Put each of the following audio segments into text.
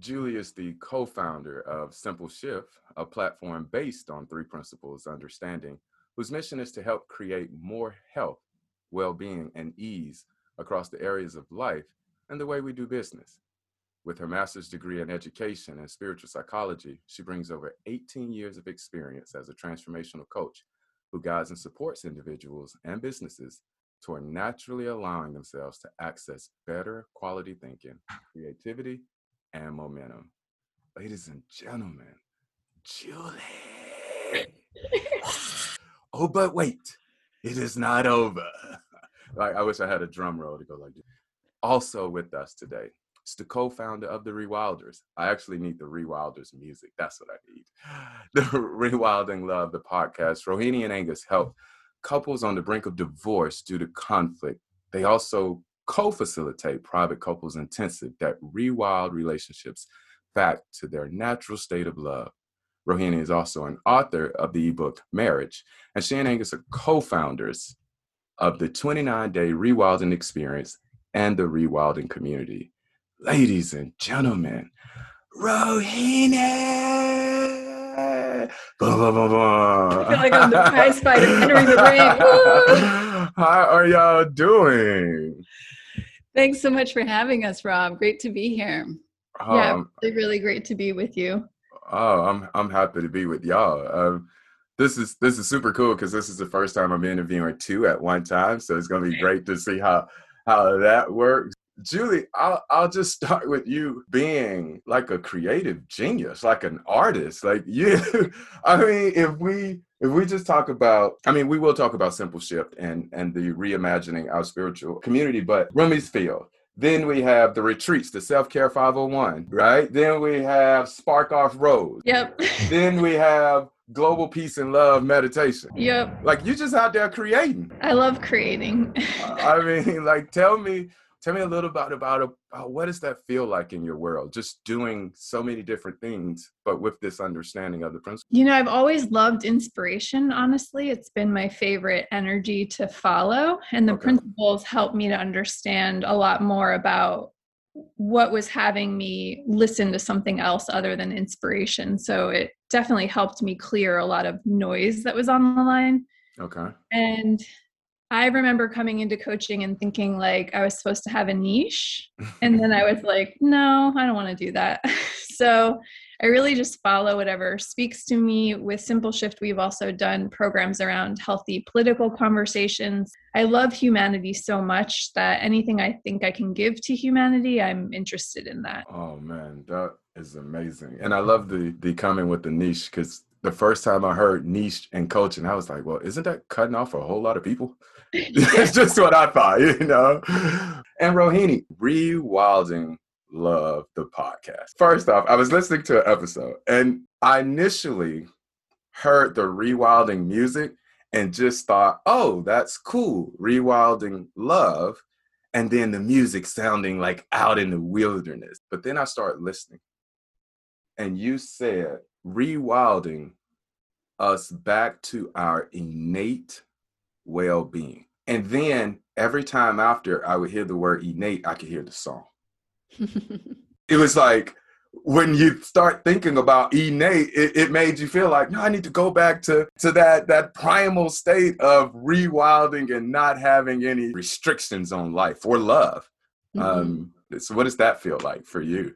Julie is the co founder of Simple Shift, a platform based on three principles understanding, whose mission is to help create more health, well being, and ease across the areas of life and the way we do business. With her master's degree in education and spiritual psychology, she brings over 18 years of experience as a transformational coach who guides and supports individuals and businesses toward naturally allowing themselves to access better quality thinking, creativity, and momentum. Ladies and gentlemen, Julie. oh, but wait, it is not over. like I wish I had a drum roll to go like this. Also with us today, it's the co-founder of the Rewilders. I actually need the Rewilders music. That's what I need. The Rewilding Love, the podcast. Rohini and Angus help couples on the brink of divorce due to conflict. They also co-facilitate private couples intensive that rewild relationships back to their natural state of love. Rohini is also an author of the ebook Marriage, and she and Angus are co-founders of the 29-day rewilding experience and the rewilding community. Ladies and gentlemen, Rohini! Blah, blah, blah, blah. I feel like I'm the prize fighter entering the ring. How are y'all doing? Thanks so much for having us, Rob. Great to be here. Um, yeah, really, really great to be with you. Oh, I'm I'm happy to be with y'all. Um, this is this is super cool because this is the first time I'm interviewing two at one time, so it's gonna be great to see how how that works. Julie, I'll I'll just start with you being like a creative genius, like an artist. Like you, I mean, if we if we just talk about, I mean, we will talk about Simple Shift and and the reimagining our spiritual community, but Rumi's Field. Then we have the retreats, the self care 501, right? Then we have Spark Off Rose. Yep. then we have global peace and love meditation. Yep. Like you just out there creating. I love creating. I mean, like tell me tell me a little bit about, about uh, what does that feel like in your world? Just doing so many different things but with this understanding of the principle. You know i've always loved inspiration honestly. It's been my favorite energy to follow and the okay. principles helped me to understand a lot more about what was having me listen to something else other than inspiration. So it definitely helped me clear a lot of noise that was on the line. Okay. And I remember coming into coaching and thinking like I was supposed to have a niche. And then I was like, no, I don't want to do that. so I really just follow whatever speaks to me. With Simple Shift, we've also done programs around healthy political conversations. I love humanity so much that anything I think I can give to humanity, I'm interested in that. Oh man, that is amazing. And I love the the comment with the niche because the first time I heard niche and coaching, I was like, well, isn't that cutting off a whole lot of people? That's just what I thought, you know. And Rohini, rewilding love the podcast. First off, I was listening to an episode and I initially heard the rewilding music and just thought, oh, that's cool. Rewilding love. And then the music sounding like out in the wilderness. But then I started listening. And you said rewilding us back to our innate well being. And then every time after I would hear the word innate, I could hear the song. it was like when you start thinking about innate, it, it made you feel like, no, I need to go back to, to that, that primal state of rewilding and not having any restrictions on life or love. Mm-hmm. Um, so what does that feel like for you?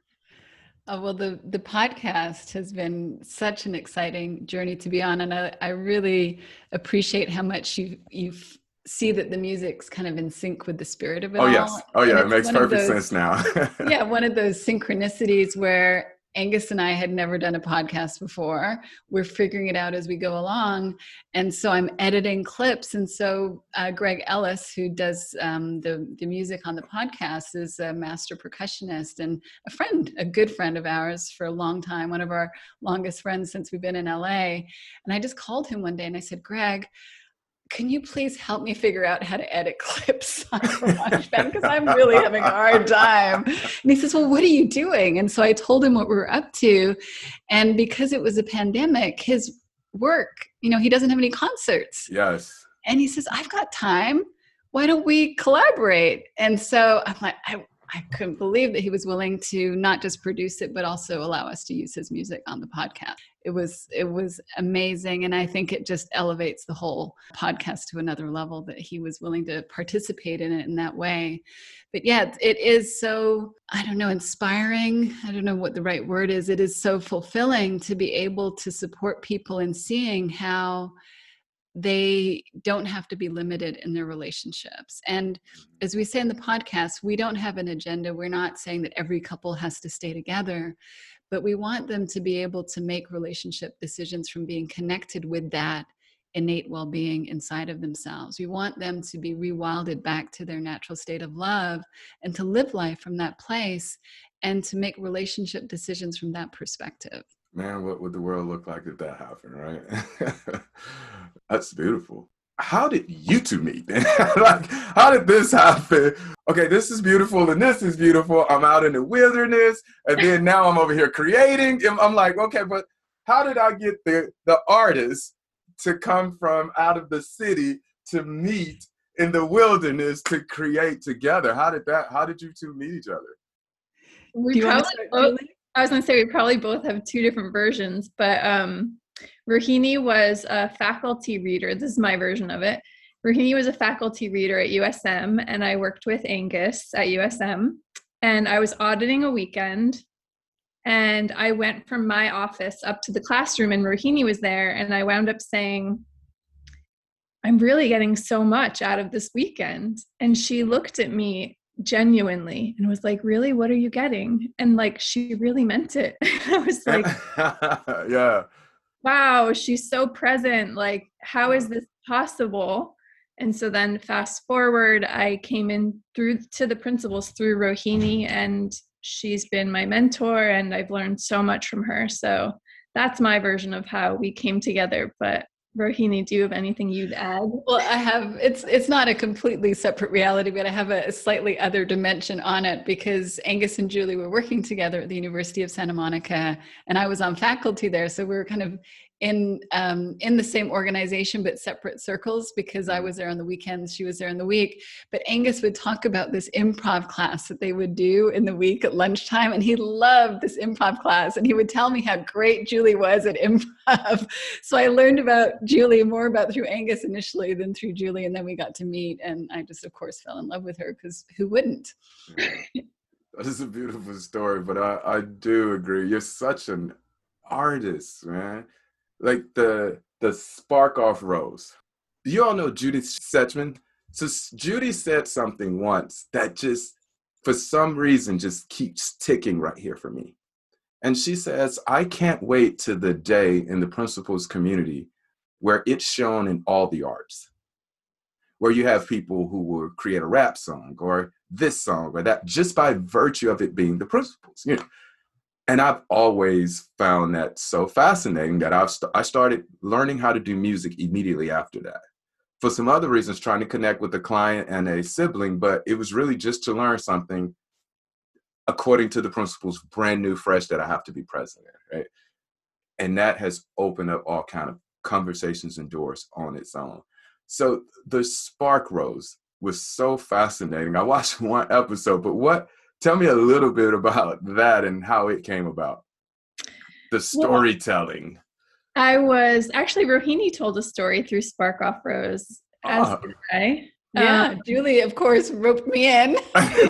Oh, well, the, the podcast has been such an exciting journey to be on. And I, I really appreciate how much you, you see that the music's kind of in sync with the spirit of it oh, all. yes. Oh, yeah. It makes perfect those, sense now. yeah. One of those synchronicities where Angus and I had never done a podcast before. We're figuring it out as we go along. And so I'm editing clips. And so uh, Greg Ellis, who does um, the, the music on the podcast, is a master percussionist and a friend, a good friend of ours for a long time, one of our longest friends since we've been in LA. And I just called him one day and I said, Greg, can you please help me figure out how to edit clips on GarageBand because I'm really having a hard time. And he says, Well, what are you doing? And so I told him what we were up to. And because it was a pandemic, his work, you know, he doesn't have any concerts. Yes. And he says, I've got time. Why don't we collaborate? And so I'm like, I, I couldn't believe that he was willing to not just produce it, but also allow us to use his music on the podcast. It was it was amazing, and I think it just elevates the whole podcast to another level that he was willing to participate in it in that way. But yeah, it is so I don't know inspiring. I don't know what the right word is. It is so fulfilling to be able to support people in seeing how they don't have to be limited in their relationships. And mm-hmm. as we say in the podcast, we don't have an agenda. We're not saying that every couple has to stay together, but we want them to be able to make relationship decisions from being connected with that innate well being inside of themselves. We want them to be rewilded back to their natural state of love and to live life from that place and to make relationship decisions from that perspective man, what would the world look like if that happened, right? That's beautiful. How did you two meet? Then? Like, how did this happen? Okay, this is beautiful and this is beautiful. I'm out in the wilderness, and then now I'm over here creating. I'm like, okay, but how did I get the the artist to come from out of the city to meet in the wilderness to create together? How did that? How did you two meet each other? We probably both, I was gonna say we probably both have two different versions, but um, Rohini was a faculty reader. This is my version of it. Rohini was a faculty reader at USM, and I worked with Angus at USM. And I was auditing a weekend, and I went from my office up to the classroom, and Rohini was there, and I wound up saying, I'm really getting so much out of this weekend. And she looked at me genuinely and was like really? What are you getting? And like she really meant it. I was like yeah. Wow she's so present. Like how is this possible? And so then fast forward i came in through to the principals through rohini and she's been my mentor and i've learned so much from her. So that's my version of how we came together but Rohini, do you have anything you'd add? Well, I have. It's it's not a completely separate reality, but I have a, a, slightly other dimension on it because Angus and Julie were working together at the University of Santa Monica, and I was on faculty there, so we were kind of in um, in the same organization but separate circles because I was there on the weekends, she was there in the week. But Angus would talk about this improv class that they would do in the week at lunchtime, and he loved this improv class. And he would tell me how great Julie was at improv. so I learned about Julie more about through Angus initially than through Julie, and then we got to meet, and I just of course fell in love with her because who wouldn't? That is a beautiful story, but I, I do agree. You're such an artist, man like the the spark off rose. You all know Judy Sedgeman. So Judy said something once that just, for some reason, just keeps ticking right here for me. And she says, I can't wait to the day in the principals community where it's shown in all the arts, where you have people who will create a rap song or this song or that just by virtue of it being the principals. You know, and I've always found that so fascinating that I've st- I started learning how to do music immediately after that. For some other reasons, trying to connect with a client and a sibling, but it was really just to learn something according to the principles, brand new, fresh, that I have to be present in, right? And that has opened up all kind of conversations and doors on its own. So the spark rose was so fascinating. I watched one episode, but what Tell me a little bit about that and how it came about. The storytelling. Well, I was actually Rohini told a story through Spark Off Rose. As oh. I. Yeah, um, Julie, of course, roped me in. and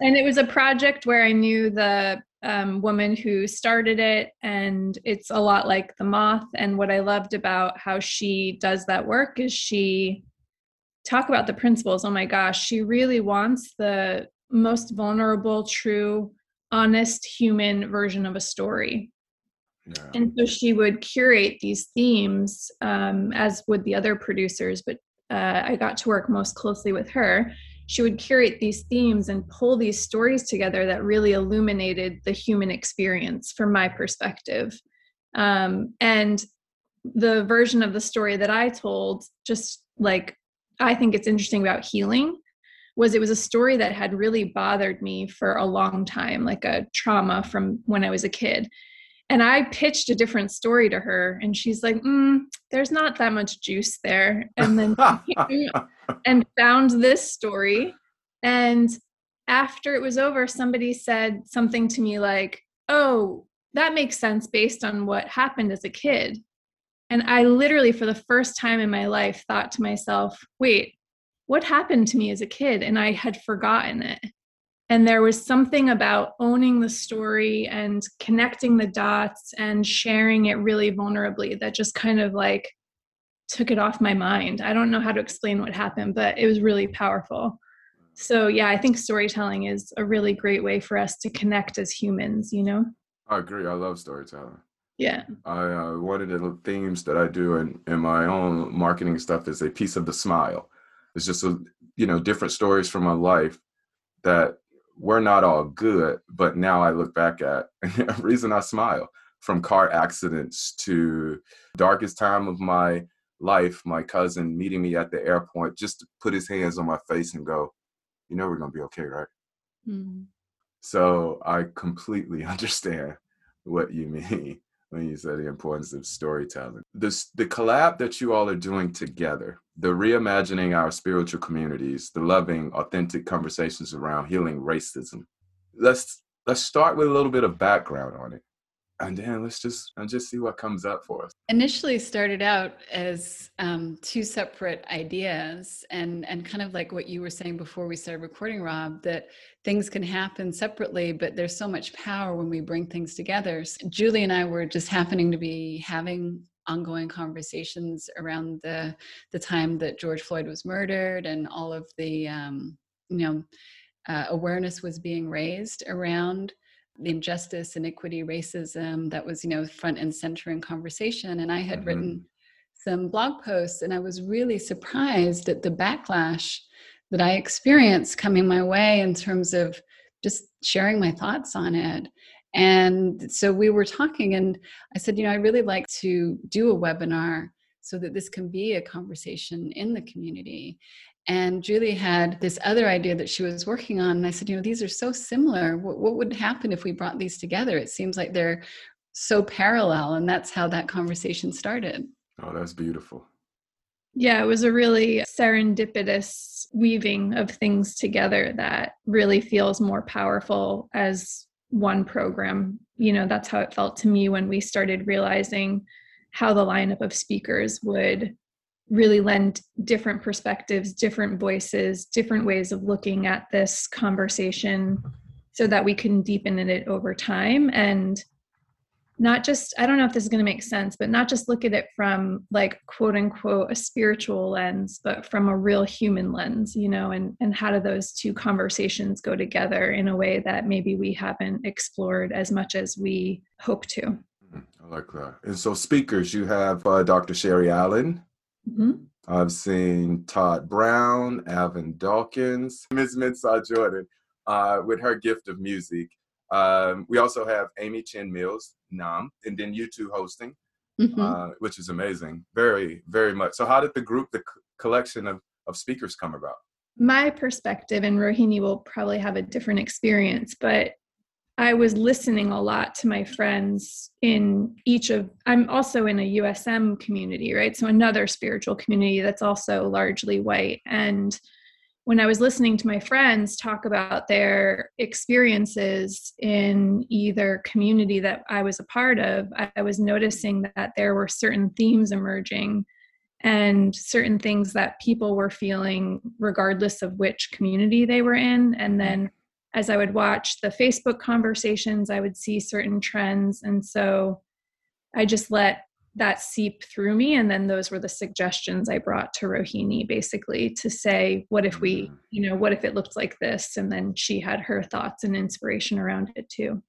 it was a project where I knew the um, woman who started it, and it's a lot like the moth. And what I loved about how she does that work is she talk about the principles oh my gosh she really wants the most vulnerable true honest human version of a story. Yeah. And so she would curate these themes, um, as would the other producers, but uh, I got to work most closely with her. She would curate these themes and pull these stories together that really illuminated the human experience from my perspective. Um, and the version of the story that I told, just like I think it's interesting about healing, was it was a story that had really bothered me for a long time, like a trauma from when I was a kid and I pitched a different story to her, and she's like, mm, "There's not that much juice there." And then and found this story, and after it was over, somebody said something to me like, "Oh, that makes sense based on what happened as a kid." And I literally, for the first time in my life, thought to myself, "Wait, what happened to me as a kid?" And I had forgotten it. And there was something about owning the story and connecting the dots and sharing it really vulnerably that just kind of like took it off my mind. I don't know how to explain what happened but it was really powerful. So yeah i think storytelling is a really great way for us to connect as humans you know? I agree. I love storytelling yeah i uh, one of the themes that i do in, in my own marketing stuff is a piece of the smile it's just a you know different stories from my life that we're not all good, but now I look back at a reason I smile from car accidents to darkest time of my life, my cousin meeting me at the airport just to put his hands on my face and go, you know, we're going to be okay, right? Mm-hmm. So I completely understand what you mean when you said the importance of storytelling. This the collab that you all are doing together, the reimagining our spiritual communities, the loving, authentic conversations around healing racism. Let's let's start with a little bit of background on it and then let's just and just see what comes up for us. Initially started out as um, two separate ideas and and kind of like what you were saying before we started recording rob that things can happen separately but there's so much power when we bring things together. So julie and i were just happening to be having ongoing conversations around the the time that george floyd was murdered and all of the um, you know uh, awareness was being raised around injustice, inequity, racism that was, you know, front and center in conversation. And I had mm-hmm. written some blog posts and I was really surprised at the backlash that I experienced coming my way in terms of just sharing my thoughts on it. And so we were talking, and I said, you know, I really like to do a webinar so that this can be a conversation in the community. And Julie had this other idea that she was working on. And I said, you know, these are so similar. What, what would happen if we brought these together? It seems like they're so parallel. And that's how that conversation started. Oh, that's beautiful. Yeah, it was a really serendipitous weaving of things together that really feels more powerful as one program. You know, that's how it felt to me when we started realizing how the lineup of speakers would really lend different perspectives, different voices, different ways of looking at this conversation so that we can deepen it over time. And not just i don't know if this is going to make sense but not just look at it from like quote unquote a spiritual lens but from a real human lens you know and and how do those two conversations go together in a way that maybe we haven't explored as much as we hope to. Mm, i like that. And so speakers you have uh, dr sherry allen Mm-hmm. I've seen Todd Brown, Alvin Dawkins, Ms. Minsah Jordan uh, with her gift of music. Um, we also have Amy Chen Mills, Nam, and then you two hosting, mm-hmm. uh, which is amazing. Very, very much. So, how did the group, the collection of, of speakers come about? My perspective, and Rohini will probably have a different experience, but I was listening a lot to my friends in each of, I'm also in a USM community, right? So another spiritual community that's also largely white. And when I was listening to my friends talk about their experiences in either community that I was a part of, I was noticing that there were certain themes emerging and certain things that people were feeling regardless of which community they were in. And then as I would watch the Facebook conversations, I would see certain trends. And so I just let that seep through me and then those were the suggestions i brought to rohini basically to say what if we Mm. you know what if it looked like this and then she had her thoughts and inspiration around it too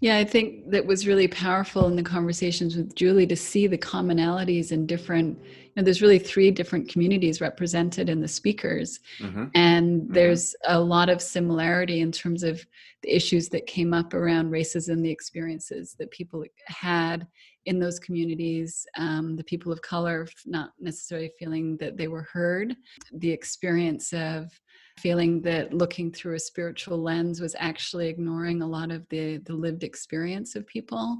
Yeah, I think that was really powerful in the conversations with Julie to see the commonalities in different, you know, there's really three different communities represented in the speakers. Mhm. And there's a lot of similarity in terms of the issues that came up around racism, the experiences that people had in those communities, um, the people of color not necessarily feeling that they were heard, the experience of feeling that looking through a spiritual lens was actually ignoring a lot of the the lived experience of people.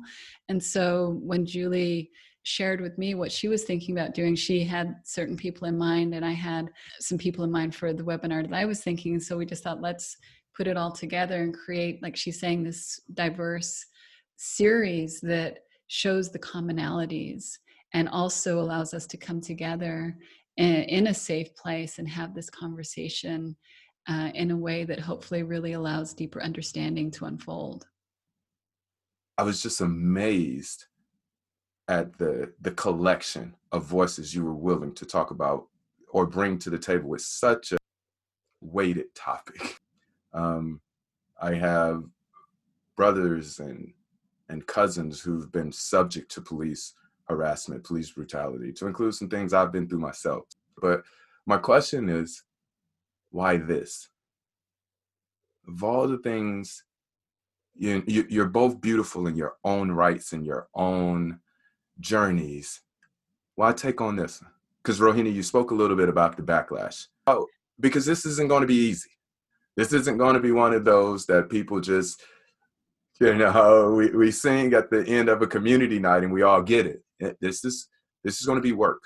And so when julie shared with me what she was thinking about doing she had certain people in mind and i had some people in mind for the webinar that i was thinking. So we just thought let's put it all together and create like she's saying this diverse series that shows the commonalities and also allows us to come together in, a safe place and have this conversation uh, in a way that hopefully really allows deeper understanding to unfold. I was just amazed at the the collection of voices you were willing to talk about or bring to the table with such a weighted topic. Um, I have brothers and and cousins who've been subject to police harassment, police brutality, to include some things I've been through myself. But my question is, why this? Of all the things you, you you're both beautiful in your own rights and your own journeys. Why take on this? Because Rohini, you spoke a little bit about the backlash. Oh, because this isn't going to be easy. This isn't going to be one of those that people just, you know, we, we sing at the end of a community night and we all get it. This is this is going to be work.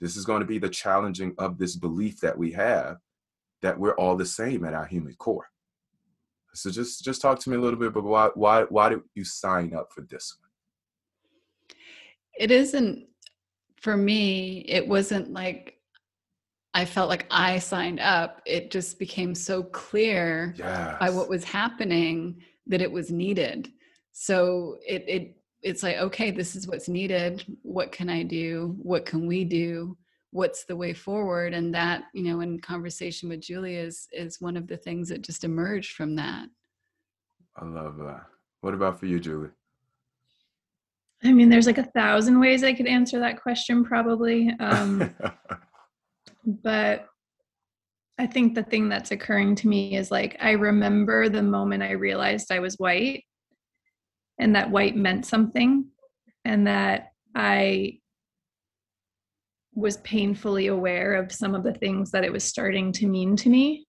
This is going to be the challenging of this belief that we have that we're all the same at our human core. So just just talk to me a little bit about why why why did you sign up for this one? It isn't, for me, it wasn't like I felt like I signed up. It just became so clear Yeah. by what was happening that it was needed. So it it it's like okay, this is what's needed. What can I do? What can we do? What's the way forward? And that you know, in conversation with Julia is is one of the things that just emerged from that. I love that. What about for you, Julie? i mean there's like a thousand ways i could answer that question probably um, but I think the thing that's occurring to me is like I remember the moment I realized I was white and that white meant something and that I was painfully aware of some of the things that it was starting to mean to me.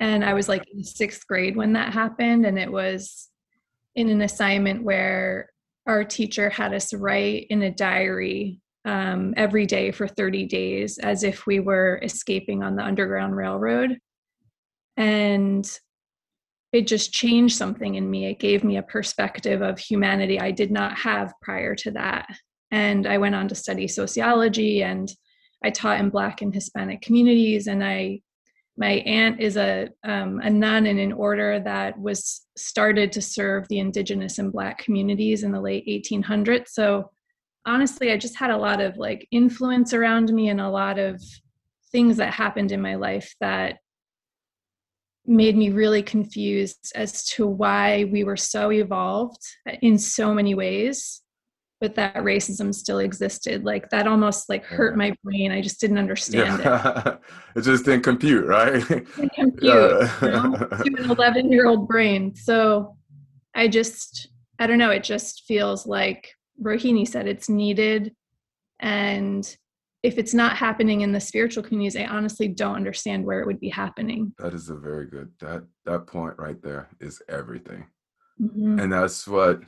And I was like in sixth grade when that happened, and it was in an assignment where our teacher had us write in a diary um, every day for 30 days as if we were escaping on the Underground Railroad. And it just changed something in me. It gave me a perspective of humanity I did not have prior to that. And I went on to study sociology and I taught in Black and Hispanic communities. And I, my aunt is a, um, a nun in an order that was started to serve the indigenous and Black communities in the late 1800s. So honestly, I just had a lot of like influence around me and a lot of things that happened in my life that made me really confused as to why we were so evolved in so many ways but that racism still existed. Like that almost like hurt my brain. I just didn't understand yeah. it just didn't compute, right? it Didn't compute you know, to an 11 year old brain. So i just i don't know it just feels like rohini said it's needed and if it's not happening in the spiritual communities i honestly don't understand where it would be happening That is a very good that that point right there is everything. Mhm. And that's what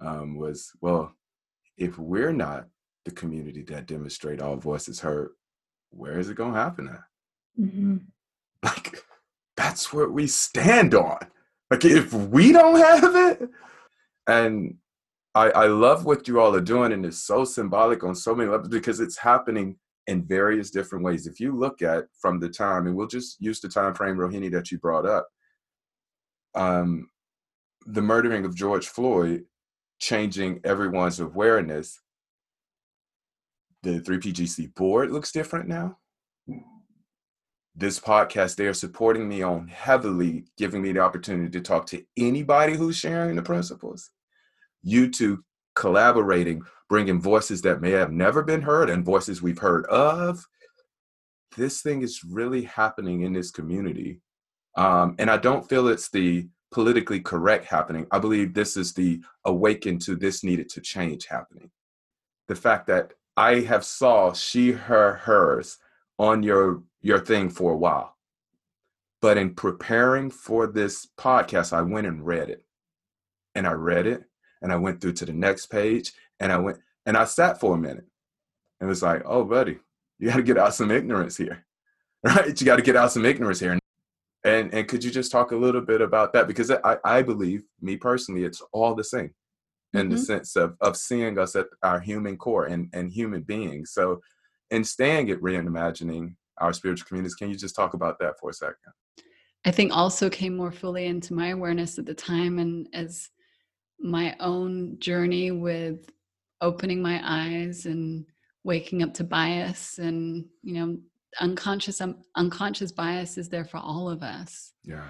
um was well, if we're not the community that demonstrate all voices heard, where is it gonna happen at? Mhm. Like that's what we stand on. Like if we don't have it, and I, I love what you all are doing, and it's so symbolic on so many levels because it's happening in various different ways. If you look at from the time, and we'll just use the time frame, Rohini, that you brought up, um, the murdering of George Floyd changing everyone's awareness, the 3PGC board looks different now. This podcast, they are supporting me on heavily, giving me the opportunity to talk to anybody who's sharing the principles. You two collaborating, bringing voices that may have never been heard and voices we've heard of. This thing is really happening in this community. Um, and I don't feel it's the politically correct happening. I believe this is the awaken to this needed to change happening. The fact that I have saw she, her, hers on your your thing for a while. But in preparing for this podcast, I went and read it. And I read it and I went through to the next page and I went and I sat for a minute and was like, oh, buddy, you got to get out some ignorance here, right? You got to get out some ignorance here. And, and could you just talk a little bit about that? Because I, I believe, me personally, it's all the same in mm-hmm. the sense of, of seeing us at our human core and, and human beings. So, in staying at reimagining our spiritual communities, can you just talk about that for a second? I think also came more fully into my awareness at the time and as my own journey with opening my eyes and waking up to bias and you know unconscious um, unconscious bias is there for all of us. Yeah.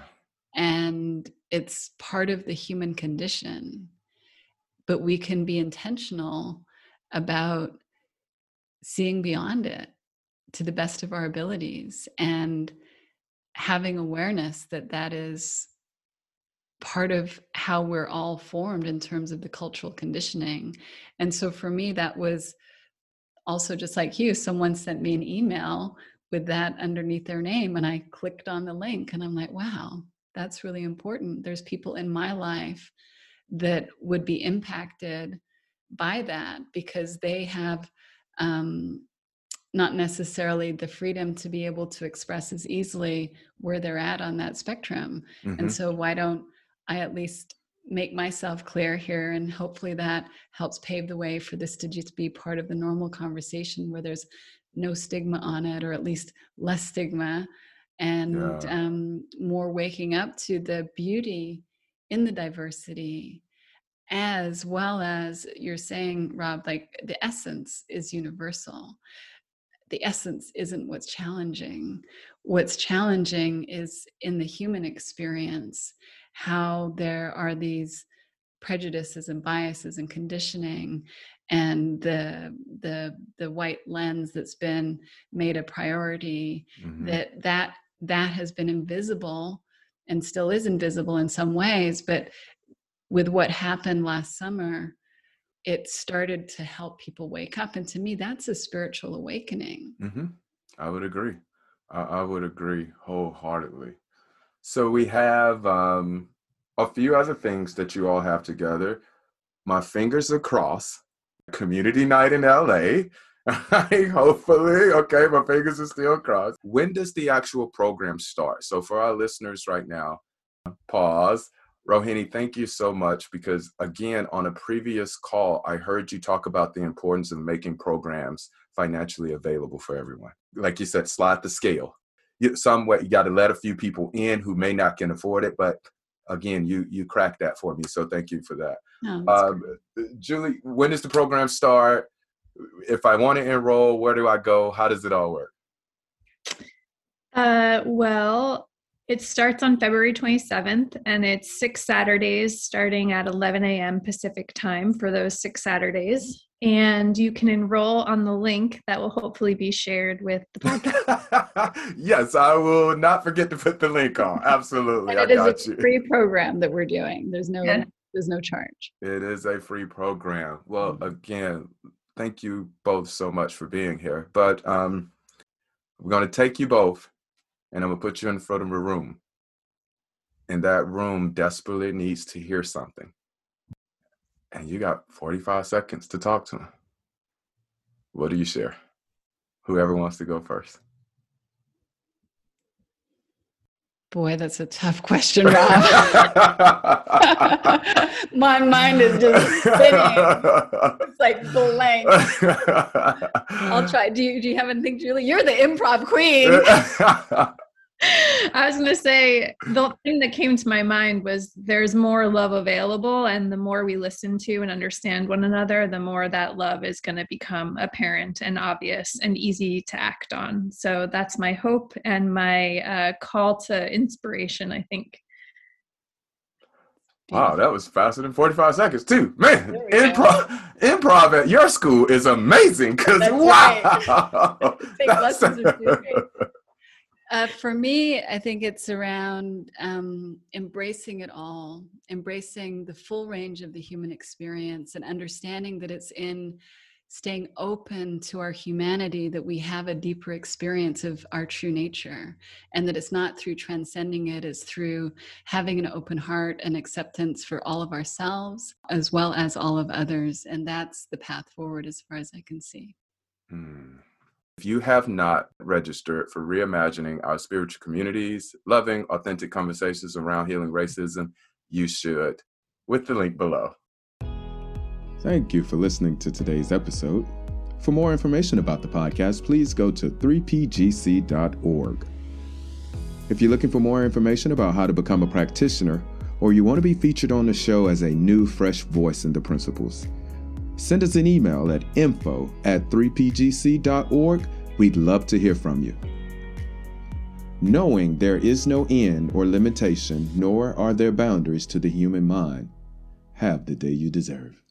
And it's part of the human condition but we can be intentional about seeing beyond it to the best of our abilities and having awareness that that is part of how we're all formed in terms of the cultural conditioning. And so for me, that was also just like you, someone sent me an email with that underneath their name, and I clicked on the link, and I'm like, wow, that's really important. There's people in my life that would be impacted by that because they have um, not necessarily the freedom to be able to express as easily where they're at on that spectrum. Mm-hmm. And so, why don't I at least make myself clear here and hopefully that helps pave the way for this to just be part of the normal conversation where there's no stigma on it or at least less stigma and yeah. um, more waking up to the beauty in the diversity as well as you're saying rob like the essence is universal the essence isn't what's challenging what's challenging is in the human experience how there are these prejudices and biases and conditioning and the the the white lens that's been made a priority mm-hmm. that that that has been invisible and still is invisible in some ways but with what happened last summer it started to help people wake up and to me that's a spiritual awakening mm-hmm. i would agree I, I would agree wholeheartedly so we have um, a few other things that you all have together. My fingers are crossed. Community night in LA. Hopefully, okay, my fingers are still crossed. When does the actual program start? So, for our listeners right now, pause. Rohini, thank you so much because, again, on a previous call, I heard you talk about the importance of making programs financially available for everyone. Like you said, slide the scale some way you got to let a few people in who may not can afford it but again you you cracked that for me so thank you for that. Um, julie when does the program start? If i want to enroll where do i go? How does it all work? Uh, well it starts on february 27th and it's six saturdays starting at 11 a.m pacific time for those six saturdays and you can enroll on the link that will hopefully be shared with the podcast. yes, I will not forget to put the link on. Absolutely, and it I is a you. free program that we're doing. There's no yeah. there's no charge. It is a free program. Well, mm-hmm. again, thank you both so much for being here. But um, we're going to take you both, and I'm to put you in front of a room. And that room desperately needs to hear something and you got 45 seconds to talk to them. What do you share? Whoever wants to go first. Boy, that's a tough question, Rob. My mind is just spinning. It's like blank. I'll try. Do you do you have anything, Julie? You're the improv queen. I was going to say the thing that came to my mind was there's more love available, and the more we listen to and understand one another, the more that love is going to become apparent and obvious and easy to act on. So that's my hope and my uh, call to inspiration, I think. Wow, that was faster than 45 seconds too. Man, improv improv at your school is amazing because wow. Right. uh, for me, I think it's around um, embracing it all, embracing the full range of the human experience and understanding that it's in staying open to our humanity that we have a deeper experience of our true nature and that it's not through transcending it it's through having an open heart and acceptance for all of ourselves as well as all of others and that's the path forward as far as i can see hmm. If you have not registered for reimagining our spiritual communities, loving, authentic conversations around healing racism, you should. With the link below. Thank you for listening to today's episode. For more information about the podcast, please go to 3pgc.org. If you're looking for more information about how to become a practitioner, or you want to be featured on the show as a new, fresh voice in the principles, send us an email at info at 3pgc.org. We'd love to hear from you. Knowing there is no end or limitation, nor are there boundaries to the human mind, have the day you deserve.